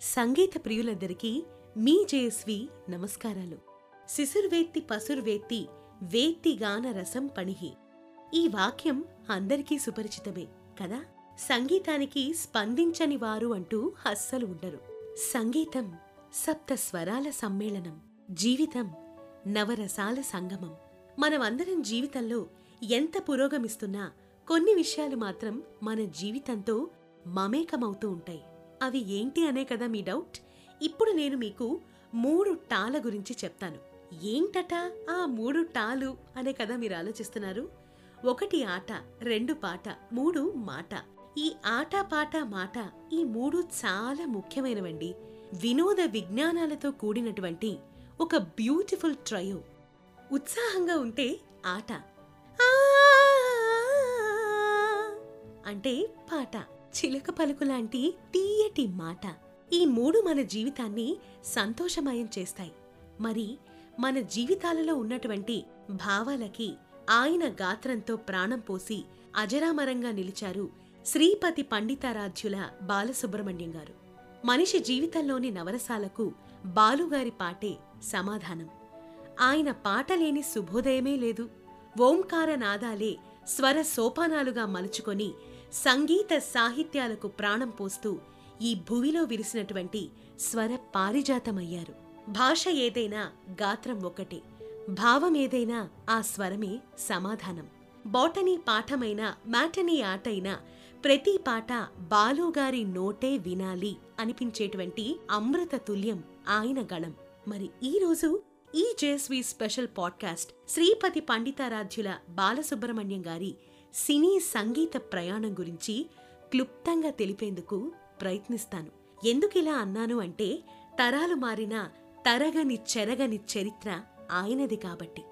సంగీత ప్రియులందరికీ మీ జయస్వి నమస్కారాలు. శిశుర్వేత్తి పసుర్వేత్తి వేత్తి గాన రసం పణిహి. ఈ వాక్యం అందరికీ సుపరిచితమే కదా? సంగీతానికి స్పందించని వారు అంటూ అస్సలు ఉండరు. సంగీతం సప్త స్వరాల సమ్మేళనం జీవితం నవరసాల సంగమం. మనమందరం జీవితంలో ఎంత పురోగమిస్తున్నా కొన్ని విషయాలు మాత్రం మన జీవితంతో మమేకమవుతూ ఉంటాయి. అవి ఏంటి అనే కదా మీ డౌట్? ఇప్పుడు నేను మీకు మూడు టాల గురించి చెప్తాను. ఏంటట ఆ మూడు టాలు అనే కదా మీరు ఆలోచిస్తున్నారు? ఒకటి ఆట రెండు పాట మూడు మాట. ఈ ఆట పాట మాట ఈ మూడు చాలా ముఖ్యమైనవండి. వినోద విజ్ఞానాలతో కూడినటువంటి ఒక బ్యూటిఫుల్ ట్రయో. ఉత్సాహంగా ఉంటే ఆట. అంటే పాట. చిలక పలుకు లాంటి తీయటి మాట. ఈ మూడు మన జీవితాన్ని సంతోషమయం చేస్తాయి. మరి మన జీవితాలలో ఉన్నటువంటి భావాలకి ఆయన గాత్రంతో ప్రాణం పోసి అజరామరంగా నిలిచారు శ్రీపతి పండితారాధ్యుల బాలసుబ్రహ్మణ్యం గారు. మనిషి జీవితంలోని నవరసాలకు బాలుగారి పాటే సమాధానం. ఆయన పాటలేని శుభోదయమే లేదు. ఓంకార నాదాలే స్వర సోపానాలుగా మలుచుకొని సంగీత సాహిత్యాలకు ప్రాణం పోస్తూ ఈ భువిలో విరిసినటువంటి స్వర పారిజాతమయ్యారు. భాష ఏదైనా గాత్రం ఒకటే భావం ఏదైనా ఆ స్వరమే సమాధానం. బోటనీ పాఠమైన మ్యాటనీ ఆటైనా ప్రతి పాట బాలుగారి నోటే వినాలి అనిపించేటువంటి అమృత తుల్యం ఆయన గళం మరి ఈ రోజు ఈ జేస్వి స్పెషల్ పాడ్కాస్ట్ శ్రీపతి పండితారాధ్యుల బాలసుబ్రహ్మణ్యం గారి సినీ సంగీత ప్రయాణం గురించి క్లుప్తంగా తెలిపేందుకు ప్రయత్నిస్తాను. ఎందుకిలా అన్నాను అంటే తరాలు మారిన తరగని చెరగని చరిత్ర ఆయనది కాబట్టి.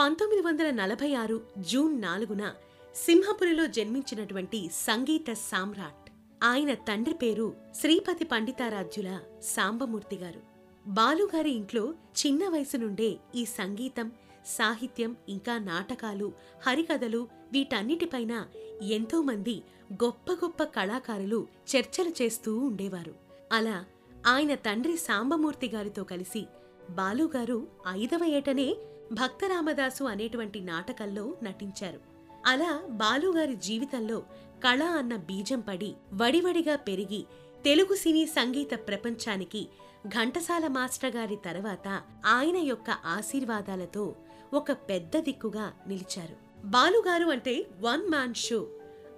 పంతొమ్మిది వందల నలభై ఆరు జూన్ నాలుగున సింహపురిలో జన్మించినటువంటి సంగీత సామ్రాట్ ఆయన తండ్రి పేరు శ్రీపతి పండితారాధ్యుల సాంబమూర్తి గారు. బాలుగారి ఇంట్లో చిన్న వయసు నుండే ఈ సంగీతం సాహిత్యం ఇంకా నాటకాలు హరికథలు వీటన్నిటిపైన ఎంతోమంది గొప్ప గొప్ప కళాకారులు చర్చలు చేస్తూ ఉండేవారు. అలా ఆయన తండ్రి సాంబమూర్తి గారితో కలిసి బాలుగారు ఐదవ ఏటనే భక్తరామదాసు అనేటువంటి నాటకంలో నటించారు. అలా బాలుగారి జీవితంలో కళ అన్న బీజం పడి వడివడిగా పెరిగి తెలుగు సినీ సంగీత ప్రపంచానికి ఘంటసాల మాస్టర్ గారి తర్వాత ఆయన యొక్క ఆశీర్వాదాలతో ఒక పెద్ద దిక్కుగా నిలిచారు. బాలుగారు అంటే వన్ మ్యాన్ షో.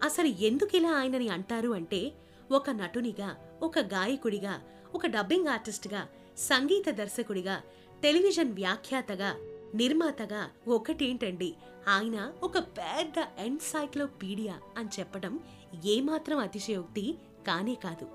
అసలు ఎందుకిలా ఆయనని అంటారు అంటే ఒక నటునిగా ఒక గాయకుడిగా ఒక డబ్బింగ్ ఆర్టిస్ట్గా సంగీత దర్శకుడిగా టెలివిజన్ వ్యాఖ్యాతగా నిర్మాతగా ఒకటేంటండి? ఆయన ఒక పెద్ద ఎన్సైక్లోపీడియా అని చెప్పడం ఏమాత్రం అతిశయోక్తి కానే కాదు.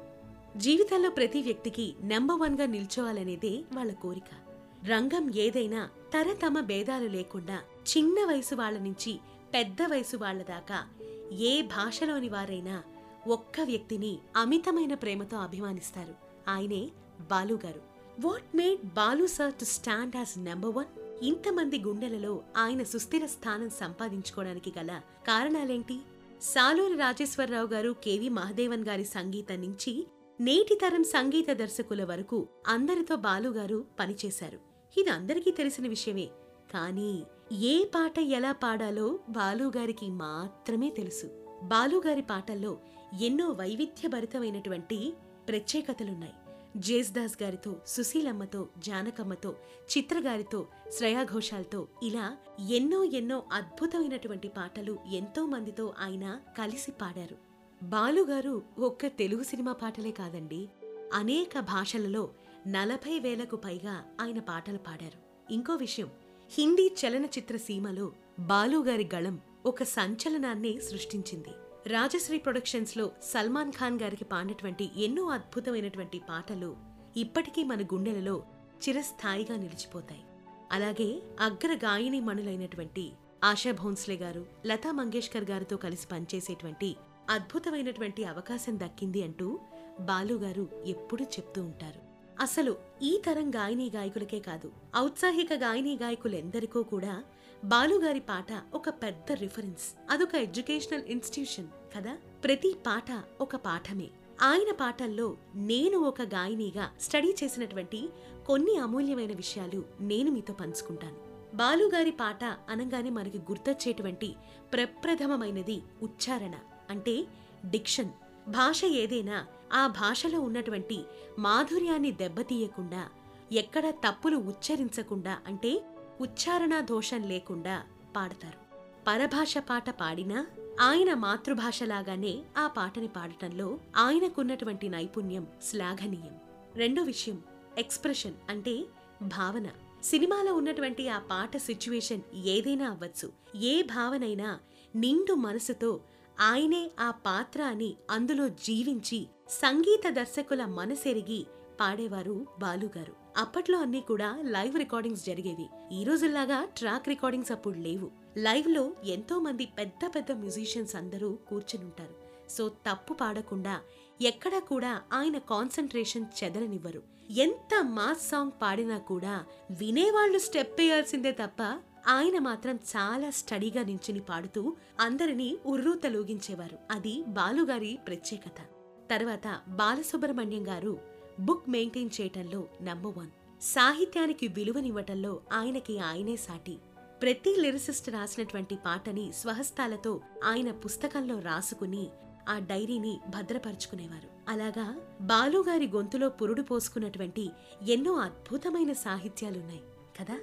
జీవితంలో ప్రతి వ్యక్తికి నెంబర్ వన్గా నిల్చోవాలనేదే వాళ్ళ కోరిక. రంగం ఏదైనా తరతమ భేదాలు లేకుండా చిన్న వయసు వాళ్ళ నుంచి పెద్ద వయసు వాళ్ళ దాకా ఏ భాషలోని వారైనా ఒక్క వ్యక్తిని అమితమైన ప్రేమతో అభిమానిస్తారు. ఆయనే బాలుగారు what made Balu sir to stand as number one ఇంతమంది గుండెలలో ఆయన సుస్థిర స్థానం సంపాదించుకోవడానికి గల కారణాలేంటి? సాలూరి రాజేశ్వరరావు గారు కెవి మహదేవన్ గారి సంగీతం నుంచి నేటి తరం సంగీత దర్శకుల వరకు అందరితో బాలుగారు పనిచేశారు. ఇది అందరికీ తెలిసిన విషయమే. కానీ ఏ పాట ఎలా పాడాలో బాలుగారికి మాత్రమే తెలుసు. బాలుగారి పాటల్లో ఎన్నో వైవిధ్యభరితమైనటువంటి ప్రత్యేకతలున్నాయి. జేస్దాస్ గారితో సుశీలమ్మతో జానకమ్మతో చిత్రగారితో శ్రయాఘోషాల్తో ఇలా ఎన్నో ఎన్నో అద్భుతమైనటువంటి పాటలు ఎంతో మందితో ఆయన కలిసి పాడారు. బాలుగారు ఒక్క తెలుగు సినిమా పాటలే కాదండి అనేక భాషలలో నలభై వేలకు పైగా ఆయన పాటలు పాడారు. ఇంకో విషయం హిందీ చలనచిత్ర సీమలో బాలుగారి గళం ఒక సంచలనాన్ని సృష్టించింది. రాజశ్రీ ప్రొడక్షన్స్లో సల్మాన్ ఖాన్ గారికి పాడినటువంటి ఎన్నో అద్భుతమైనటువంటి పాటలు ఇప్పటికీ మన గుండెలలో చిరస్థాయిగా నిలిచిపోతాయి. అలాగే అగ్ర గాయని మణులైనటువంటి ఆశా భోన్స్లే గారు లతా మంగేష్కర్ గారితో కలిసి పనిచేసేటువంటి అద్భుతమైనటువంటి అవకాశం దక్కింది అంటూ బాలుగారు ఎప్పుడూ చెప్తూ ఉంటారు. అసలు ఈ తరం గాయని గాయకులకే కాదు ఔత్సాహిక గాయని గాయకులెందరికో కూడా బాలుగారి పాట ఒక పెద్ద రిఫరెన్స్ అదొక ఎడ్యుకేషనల్ ఇన్స్టిట్యూషన్ కదా? ప్రతి పాట ఒక పాఠమే. ఆయన పాటల్లో నేను ఒక గాయనిగా స్టడీ చేసినటువంటి కొన్ని అమూల్యమైన విషయాలు నేను మీతో పంచుకుంటాను. బాలుగారి పాట అనగానే మనకి గుర్తొచ్చేటువంటి ప్రప్రథమమైనది ఉచ్చారణ అంటే డిక్షన్. భాష ఏదైనా ఆ భాషలో ఉన్నటువంటి మాధుర్యాన్ని దెబ్బతీయకుండా ఎక్కడ తప్పులు ఉచ్చరించకుండా అంటే ఉచ్చారణ దోషం లేకుండా పాడతారు. పరభాష పాట పాడినా ఆయన మాతృభాషలాగానే ఆ పాటని పాడటంలో ఆయనకున్నటువంటి నైపుణ్యం శ్లాఘనీయం. రెండో విషయం ఎక్స్ప్రెషన్ అంటే భావన. సినిమాలో ఉన్నటువంటి ఆ పాట సిచ్యువేషన్ ఏదైనా అవ్వచ్చు. ఏ భావనైనా నిండు మనసుతో ఆయనే ఆ పాత్ర అని అందులో జీవించి సంగీత దర్శకుల మనసెరిగి పాడేవారు బాలుగారు. అప్పట్లో అన్నీ కూడా లైవ్ రికార్డింగ్స్ జరిగేవి. ఈ రోజుల్లాగా ట్రాక్ రికార్డింగ్స్ అప్పుడు లేవు. లైవ్లో ఎంతో మంది పెద్ద పెద్ద మ్యూజిషియన్స్ అందరూ కూర్చునుంటారు. సో తప్పు పాడకుండా ఎక్కడా కూడా ఆయన కాన్సన్ట్రేషన్ చెదరనివ్వరు. ఎంత మాస్ సాంగ్ పాడినా కూడా వినేవాళ్ళు స్టెప్ వేయాల్సిందే తప్ప ఆయన మాత్రం చాలా స్టడీగా నించుని పాడుతూ అందరినీ ఉర్రూతలూగించేవారు. అది బాలుగారి ప్రత్యేకత. తర్వాత బాలసుబ్రహ్మణ్యం గారు బుక్ మెయింటైన్ చేయటంలో నంబర్ వన్. సాహిత్యానికి విలువనివ్వటంలో ఆయనకి ఆయనే సాటి. ప్రతి లిరిసిస్ట్ రాసినటువంటి పాటని స్వహస్తాలతో ఆయన పుస్తకంలో రాసుకుని ఆ డైరీని భద్రపరుచుకునేవారు. అలాగా బాలుగారి గొంతులో పురుడు పోసుకున్నటువంటి ఎన్నో అద్భుతమైన సాహిత్యాలున్నాయి కదా?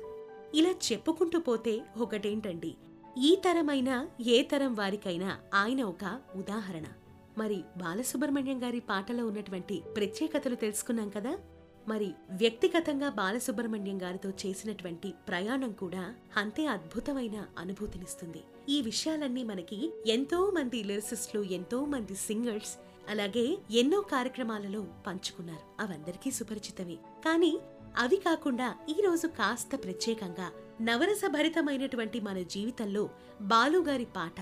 ఇలా చెప్పుకుంటూ పోతే ఒకటేంటండి? ఈ తరమైన ఏ తరం వారికైనా ఆయన ఒక ఉదాహరణ. మరి బాలసుబ్రహ్మణ్యం గారి పాటలో ఉన్నటువంటి ప్రత్యేకతలు తెలుసుకున్నాం కదా? మరి వ్యక్తిగతంగా బాలసుబ్రహ్మణ్యం గారితో చేసినటువంటి ప్రయాణం కూడా అంతే అద్భుతమైన అనుభూతినిస్తుంది. ఈ విషయాలన్నీ మనకి ఎంతో మంది లిరిసిస్టులు ఎంతో మంది సింగర్స్ అలాగే ఎన్నో కార్యక్రమాలలో పంచుకున్నారు. అవందరికీ సుపరిచితమే. కానీ అవి కాకుండా ఈరోజు కాస్త ప్రత్యేకంగా నవరస భరితమైనటువంటి మన జీవితంలో బాలుగారి పాట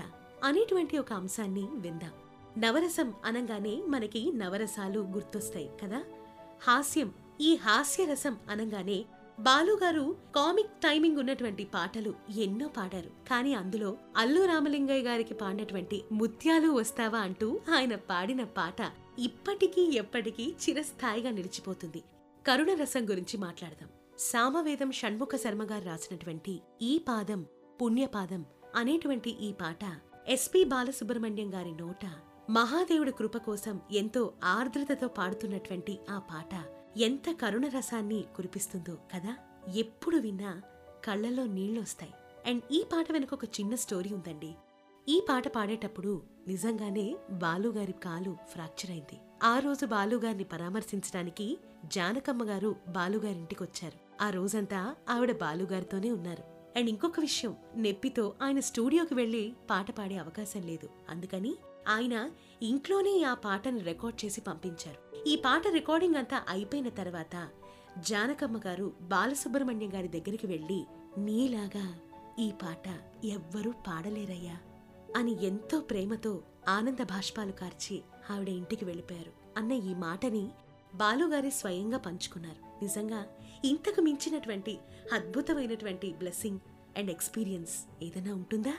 అనేటువంటి ఒక అంశాన్ని విందాం. నవరసం అనగానే మనకి నవరసాలు గుర్తొస్తాయి కదా? హాస్యం ఈ హాస్యరసం అనగానే బాలుగారు కామిక్ టైమింగ్ ఉన్నటువంటి పాటలు ఎన్నో పాడారు. కానీ అందులో అల్లు రామలింగయ్య గారికి పాడినటువంటి ముత్యాలు వస్తావా అంటూ ఆయన పాడిన పాట ఇప్పటికీ ఎప్పటికీ చిరస్థాయిగా నిలిచిపోతుంది. కరుణ రసం గురించి మాట్లాడదాం. సామవేదం షణ్ముఖ శర్మ గారు రాసినటువంటి ఈ పాదం పుణ్యపాదం అనేటువంటి ఈ పాట ఎస్పి బాలసుబ్రహ్మణ్యం గారి నోట మహాదేవుడి కృప కోసం ఎంతో ఆర్ద్రతతో పాడుతున్నటువంటి ఆ పాట ఎంత కరుణ రసాన్ని కురిపిస్తుందో కదా? ఎప్పుడు విన్నా కళ్ళల్లో నీళ్ళొస్తాయి అండ్ ఈ పాట వెనుక ఒక చిన్న స్టోరీ ఉందండి. ఈ పాట పాడేటప్పుడు నిజంగానే బాలుగారి కాలు ఫ్రాక్చర్ అయింది. ఆ రోజు బాలుగారిని పరామర్శించడానికి జానకమ్మ గారు ఆ రోజంతా ఆవిడ బాలుగారితోనే ఉన్నారు. అండ్ ఇంకొక విషయం నెప్పితో ఆయన స్టూడియోకి వెళ్ళి పాట పాడే అవకాశం లేదు. అందుకని ఆయన ఇంట్లోనే ఆ పాటను రికార్డ్ చేసి పంపించారు. ఈ పాట రికార్డింగ్ అంతా అయిపోయిన తర్వాత జానకమ్మ గారు బాలసుబ్రహ్మణ్యం గారి దగ్గరికి వెళ్ళి నీలాగా ఈ పాట ఎవ్వరూ పాడలేరయ్యా అని ఎంతో ప్రేమతో ఆనంద భాష్పాలు కార్చి ఆవిడ ఇంటికి వెళ్ళిపోయారు. అన్న ఈ మాటని బాలుగారి స్వయంగా పంచుకున్నారు. నిజంగా ఇంతకు మించినటువంటి అద్భుతమైనటువంటి బ్లెస్సింగ్ అండ్ ఎక్స్పీరియన్స్ ఏదైనా ఉంటుందా?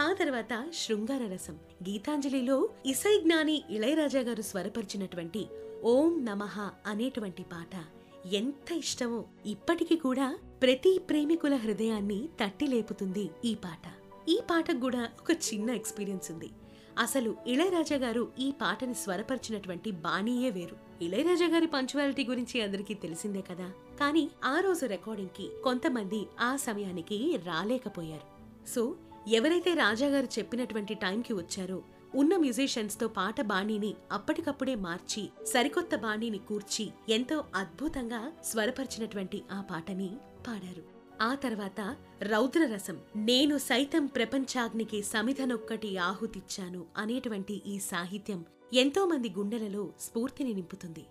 ఆ తర్వాత శృంగార రసం. గీతాంజలిలో ఇసై జ్ఞాని ఇళయరాజా గారు స్వరపరిచినటువంటి ఓం నమః అనేటువంటి పాట ఎంత ఇష్టమో ఇప్పటికీ కూడా ప్రతి ప్రేమికుల హృదయాన్ని తట్టి లేపుతుంది ఈ పాట. ఈ పాటకు కూడా ఒక చిన్న ఎక్స్పీరియన్స్ ఉంది. అసలు ఇళయరాజా గారు ఈ పాటని స్వరపరిచినటువంటి బాణీయే వేరు. ఇళయరాజా గారి పంచువాలిటీ గురించి అందరికీ తెలిసిందే కదా. కానీ ఆ రోజు రికార్డింగ్కి కొంతమంది ఆ సమయానికి రాలేకపోయారు. సో ఎవరైతే రాజాగారు చెప్పినటువంటి టైంకి వచ్చారో ఉన్న మ్యూజిషియన్స్తో పాట బాణీని అప్పటికప్పుడే మార్చి సరికొత్త బాణీని కూర్చి ఎంతో అద్భుతంగా స్వరపరిచినటువంటి ఆ పాటని పాడారు. ఆ తర్వాత రౌద్రరసం నేను సైతం ప్రపంచాగ్నికి సమిధనొక్కటి ఆహుతిచ్చాను అనేటువంటి ఈ సాహిత్యం ఎంతోమంది గుండెలలో స్ఫూర్తిని నింపుతుంది.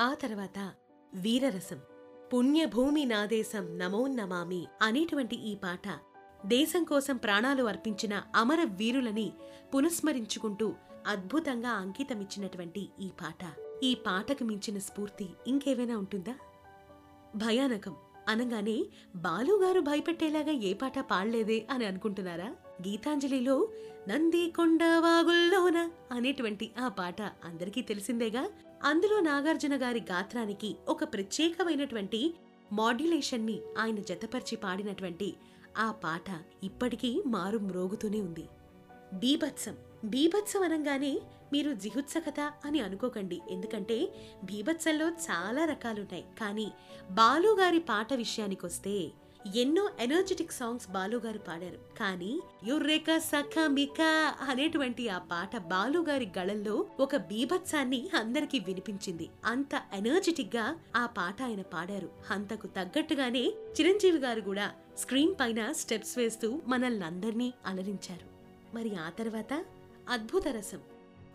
ఆ తర్వాత వీరరసం పుణ్యభూమి నాదేశం నమోన్నమామి నమామి అనేటువంటి ఈ పాట దేశం కోసం ప్రాణాలు అర్పించిన అమర వీరులని పునస్మరించుకుంటూ అద్భుతంగా అంకితమిచ్చినటువంటి ఈ పాట. ఈ పాటకు మించిన స్ఫూర్తి ఇంకేవైనా ఉంటుందా? భయానకం. అనగానే బాలుగారు భయపెట్టేలాగా ఏ పాట పాడలేదే అని అనుకుంటున్నారా? గీతాంజలిలో నందికొండ వాగుల్లోన అనేటువంటి ఆ పాట అందరికీ తెలిసిందేగా? అందులో నాగార్జున గారి గాత్రానికి ఒక ప్రత్యేకమైనటువంటి మాడ్యులేషన్ని ఆయన జతపరిచి పాడినటువంటి ఆ పాట ఇప్పటికీ మారు మ్రోగుతూనే ఉంది. బీభత్సం. బీభత్సం అనగానే మీరు జిహుత్సకత అని అనుకోకండి. ఎందుకంటే బీభత్సంలో చాలా రకాలున్నాయి. కానీ బాలుగారి పాట విషయానికొస్తే ఎన్నో ఎనర్జెటిక్ సాంగ్స్ బాలుగారు పాడారు. కానీ యుర్రేక సఖమిక అనేటువంటి ఆ పాట బాలుగారి గళల్లో ఒక బీభత్సాన్ని అందరికీ వినిపించింది. అంత ఎనర్జెటిక్గా ఆ పాట ఆయన పాడారు. అంతకు తగ్గట్టుగానే చిరంజీవి గారు కూడా స్క్రీన్ పైన స్టెప్స్ వేస్తూ మనల్ని అందరినీ అలరించారు. మరి ఆ తర్వాత అద్భుత రసం.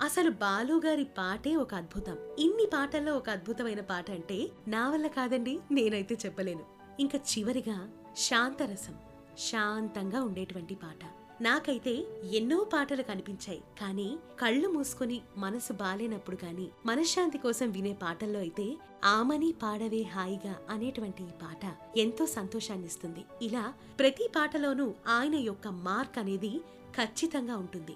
అసలు బాలుగారి పాటే ఒక అద్భుతం. ఇన్ని పాటల్లో ఒక అద్భుతమైన పాట అంటే నా వల్ల కాదండి నేనైతే చెప్పలేను. ఇంకా చివరిగా శాంతరసం శాంతంగా ఉండేటువంటి పాట. నాకైతే ఎన్నో పాటలు కనిపించాయి కానీ కళ్ళు మూసుకొని మనసు బాలేనప్పుడు కానీ మనశ్శాంతి కోసం వినే పాటల్లో అయితే ఆమని పాడవే హాయిగా అనేటువంటి ఈ పాట ఎంతో సంతోషాన్నిస్తుంది. ఇలా ప్రతి పాటలోనూ ఆయన యొక్క మార్క్ అనేది ఖచ్చితంగా ఉంటుంది.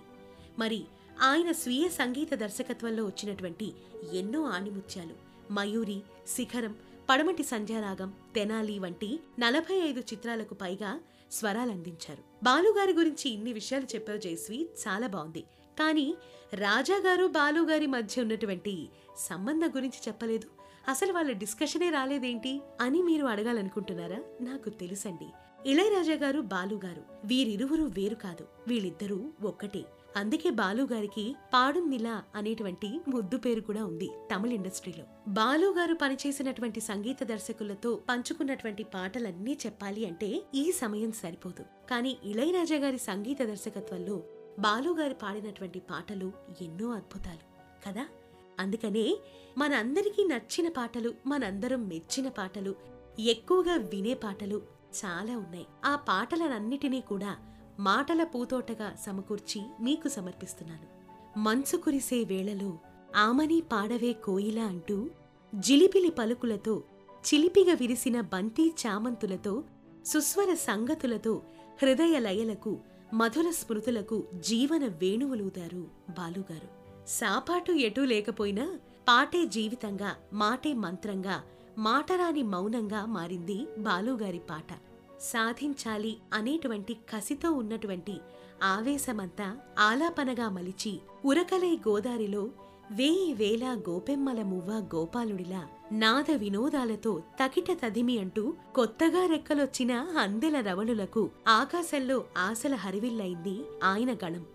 మరి ఆయన స్వీయ సంగీత దర్శకత్వంలో వచ్చినటువంటి ఎన్నో ఆణిముత్యాలు మయూరి శిఖరం పడమటి సంధ్యారాగం తెనాలి వంటి నలభై ఐదు చిత్రాలకు పైగా స్వరాలందించారు బాలుగారి గురించి ఇన్ని విషయాలు చెప్పావు జయశ్రీ చాలా బాగుంది. కానీ రాజాగారు బాలుగారి మధ్య ఉన్నటువంటి సంబంధం గురించి చెప్పలేదు. అసలు వాళ్ళ డిస్కషనే రాలేదేంటి అని మీరు అడగాలనుకుంటున్నారా? నాకు తెలుసండి. ఇళయరాజా గారు బాలుగారు వీరిరువురు వేరు కాదు. వీళ్ళిద్దరూ ఒక్కటే. అందుకే బాలుగారికి గారికి అనేటువంటి ముద్దు పేరు కూడా ఉంది తమిళ ఇండస్ట్రీలో. బాలుగారు పనిచేసినటువంటి సంగీత దర్శకులతో పంచుకున్నటువంటి పాటలన్నీ చెప్పాలి అంటే ఈ సమయం సరిపోదు. కానీ ఇళయరాజా గారి సంగీత దర్శకత్వంలో బాలుగారు పాడినటువంటి పాటలు ఎన్నో అద్భుతాలు కదా? అందుకనే మనందరికీ నచ్చిన పాటలు మనందరం మెచ్చిన పాటలు ఎక్కువగా వినే పాటలు చాలా ఉన్నాయి. ఆ పాటలనన్నిటినీ కూడా మాటల పూతోటగా సమకూర్చి మీకు సమర్పిస్తున్నాను. మంచు కురిసే వేళలో ఆమని పాడవే కోయిల అంటూ జిలిపిలి పలుకులతో చిలిపిగా విరిసిన బంతి చామంతులతో సుస్వర సంగతులతో హృదయ లయలకు మధుర స్మృతులకు జీవన వేణువులూదారు బాలుగారు. సాపాటు ఎటూ లేకపోయినా పాటే జీవితంగా మాటే మంత్రంగా మాటరాని మౌనంగా మారింది బాలుగారి పాట. సాధించాలి అనేటువంటి కసితో ఉన్నటువంటి ఆవేశమంతా ఆలాపనగా మలిచి ఉరకలై గోదారిలో వేయి వేల గోపెమ్మల మువ్వ గోపాలుడిలా నాద వినోదాలతో తకిట తదిమి అంటూ కొత్తగా రెక్కలొచ్చిన అందెల రవళులకు ఆకాశంలో ఆశల హరివిల్లైంది ఆయన గణం.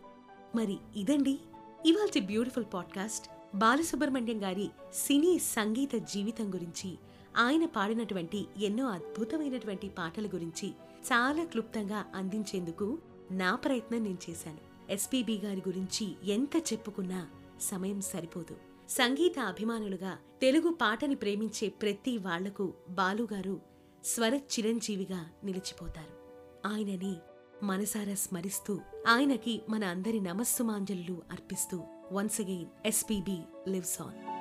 మరి ఇదండి ఇవాల్టి బ్యూటిఫుల్ పాడ్కాస్ట్. బాలసుబ్రహ్మణ్యం గారి సినీ సంగీత జీవితం గురించి. ఆయన పాడినటువంటి ఎన్నో అద్భుతమైనటువంటి పాటల గురించి చాలా క్లుప్తంగా అందించేందుకు నా ప్రయత్నం నేను చేశాను. ఎస్పీబి గారి గురించి ఎంత చెప్పుకున్నా సమయం సరిపోదు. సంగీత అభిమానులుగా తెలుగు పాటని ప్రేమించే ప్రతి వాళ్ళకు బాలుగారు స్వర చిరంజీవిగా నిలిచిపోతారు. ఆయనని మనసారా స్మరిస్తూ ఆయనకి మన అందరి నమస్సుమాంజలు అర్పిస్తూ once again SPB lives on